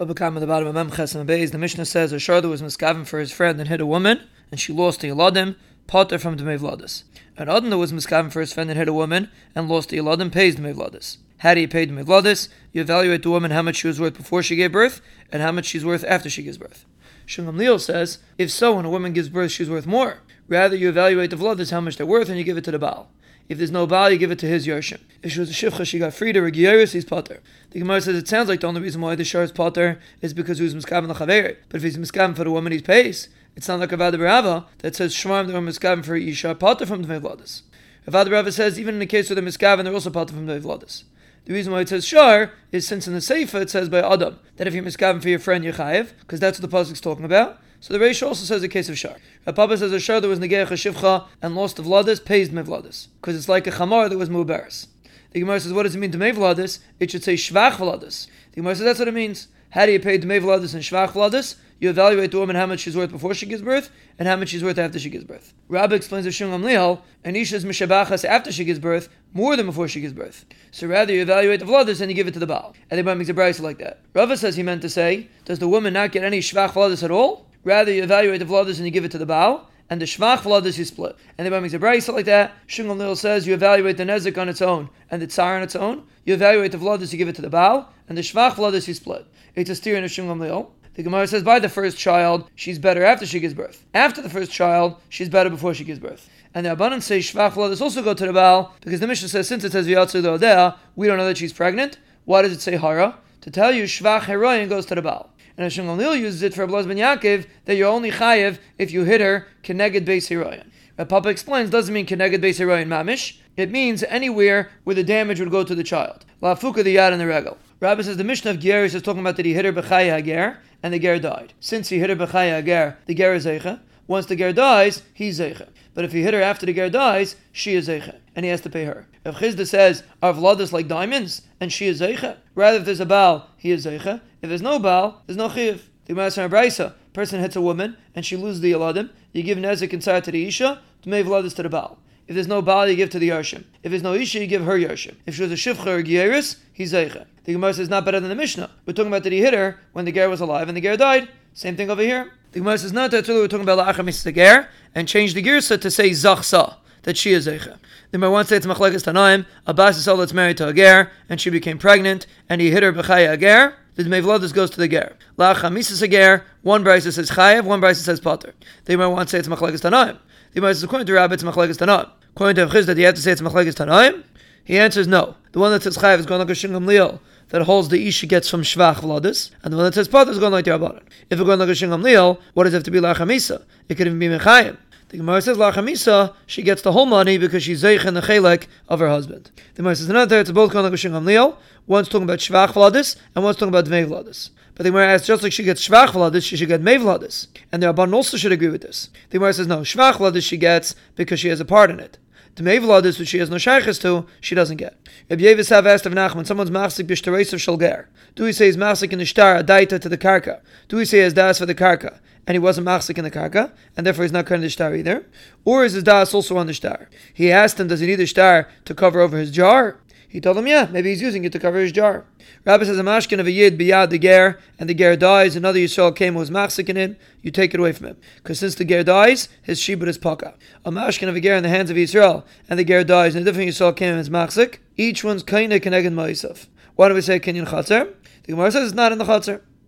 Bava Kama at the bottom of Memches and Beis, the Mishnah says a Sharda was miskaven for his friend and hit a woman, and she lost the Yeladim, potter from the Mevladis. An Adon was miskaven for his friend and hit a woman, and lost the Yeladim, pays the Mevladis. How do you pay the Mevladis? You evaluate the woman how much she was worth before she gave birth, and how much she's worth after she gives birth. Shungam Leal says, if so, when a woman gives birth, she's worth more. Rather, you evaluate the Vladis how much they're worth, and you give it to the Baal. If there's no Baal, you give it to his Yershim. If she was a Shivcha, she got freed, or a Gieris, he's Potter. The Gemara says it sounds like the only reason why the Shar is Potter is because he was Miskaven L'Chaveri. But if he's Miskaven for the woman, he's pays. It's not like Avad Barava that says Shmarm they were Miskaven for Isha, Potter from the Vladis. Avad Barava says even in the case where they're Miskaven, they're also Potter from the Vladis. The reason why it says shar is since in the Sefer it says by Adam that if you're miskaven for your friend you're chayiv, because that's what the pasuk is talking about. So the Reish also says a case of shar. Papa says a shar that was negeach shivcha and lost the vladis pays mevladis because it's like a chamar that was mubaris. The Gemara says, what does it mean to mevladis? It should say shvach vladis. The Gemara says that's what it means. How do you pay to mevladis and shvach vladis? You evaluate the woman how much she's worth before she gives birth and how much she's worth after she gives birth. Rabbi explains to Shungam Lihal, an Isha's mishabachas after she gives birth more than before she gives birth. So rather you evaluate the vladis and you give it to the Baal. And the makes a brisa like that. Rava says he meant to say, does the woman not get any shvach vladis at all? Rather, you evaluate the vladis and you give it to the Baal, and the shvach vladis you split. And the Baal makes a brisa like that. Shungam Lil says you evaluate the nezik on its own and the tsar on its own. You evaluate the vladis, you give it to the Baal, and the shvach vladis you split. It's a steer in a Shungam Lil. The Gemara says by the first child, she's better after she gives birth. After the first child, she's better before she gives birth. And the abundance say shvach vladis also go to the Baal because the Mishnah says since it says v'yatzu the we don't know that she's pregnant. Why does it say hara? To tell you shvach heroin goes to the Baal. And Hashem Gamliel uses it for Blaz ben Yaakov that you're only chayev if you hit her keneged beis hiroyan. Papa explains doesn't mean keneged beis hiroyan mamish. It means anywhere where the damage would go to the child. La fuka the yad and the regal. Rabbi says the Mishnah of Geris is talking about that he hit her b'chaya hager and the ger died. Since he hit her b'chaya hager, the ger is zeicha. Once the ger dies, he's zeicha. But if he hit her after the ger dies, she is zeicha, and he has to pay her. If Chisda says our vlad is like diamonds and she is zeicha, rather if there's a baal, he is zeicha. If there's no baal, there's no chiv. The Gemara Brisa, person hits a woman and she loses the yaladim, you give nezik inside to the isha, to make vladis to the baal. If there's no baal, you give to the yarshim. If there's no isha, you give her yarshim. If she was a shivcha or gieris, he's zeicha. The Gemara says not better than the Mishnah. We're talking about that he hit her when the ger was alive and the ger died. Same thing over here. The Gemara says not that we're talking about la'acham the ger and change the girsa to say zachsa that she is Zeicha. The Gemara once said it's Machlekes Tanaim, Abbas is all that's married to a ger, and she became pregnant, and he hit her b'chaya a ger, the Dmei goes to the ger. La Chamisas a ger, one brisa says chayav, one brisa says potter. The Gemara once said it's Machlekes Tanaim. The Gemara says according to Rabbi it's Machlekes Tanaim. According to Chisda, do you have to say it's Machlekes Tanaim? He answers no. The one that says chayav is going like a Shingam Leal that holds the isha gets from shvach vladis, and the one that says potter is going like Rabbanan. If we're going like a Shingam Liel, what does it have to be la chamisa? It could even be mechayim. The Gemara says Lachamisa, she gets the whole money because she's Zeich in the Chelek of her husband. The Gemara says another, it's both going like a Shingam Liel, One's talking about Shvach Vladis, and one's talking about Dmei Vladis. But the Gemara asks, just like she gets Shvach Vladis, she should get Mei Vladis. And the Rabban also should agree with this. The Gemara says, no, Shvach Vladis she gets because she has a part in it. The Mevladis, which she has no shaykhs to, she doesn't get. Rabbi have asked of Nachman, someone's machzik b'shtareis of shalger. Do we say he's machzik in the shtar, a daita to the karka? Do we say has das for the karka? and he wasn't machzik in the karka, and therefore he's not current the shtar either? Or is his das also on the shtar? He asked him, does he need the shtar to cover over his jar? He told him, yeah, maybe he's using it to cover his jar. Rabbi says, a mashkin of a yid biyad the ger, and the ger dies, another Yisrael came who was machzik in him, you take it away from him. Because since the ger dies, his shibud is paka. A mashkin of a ger in the hands of Yisrael, and the ger dies, and a different Yisrael came and is machzik, each one's kaina keneged ma'isaf. Why do we say kinyan chatzar? The Gemara says it's not in the chatzar.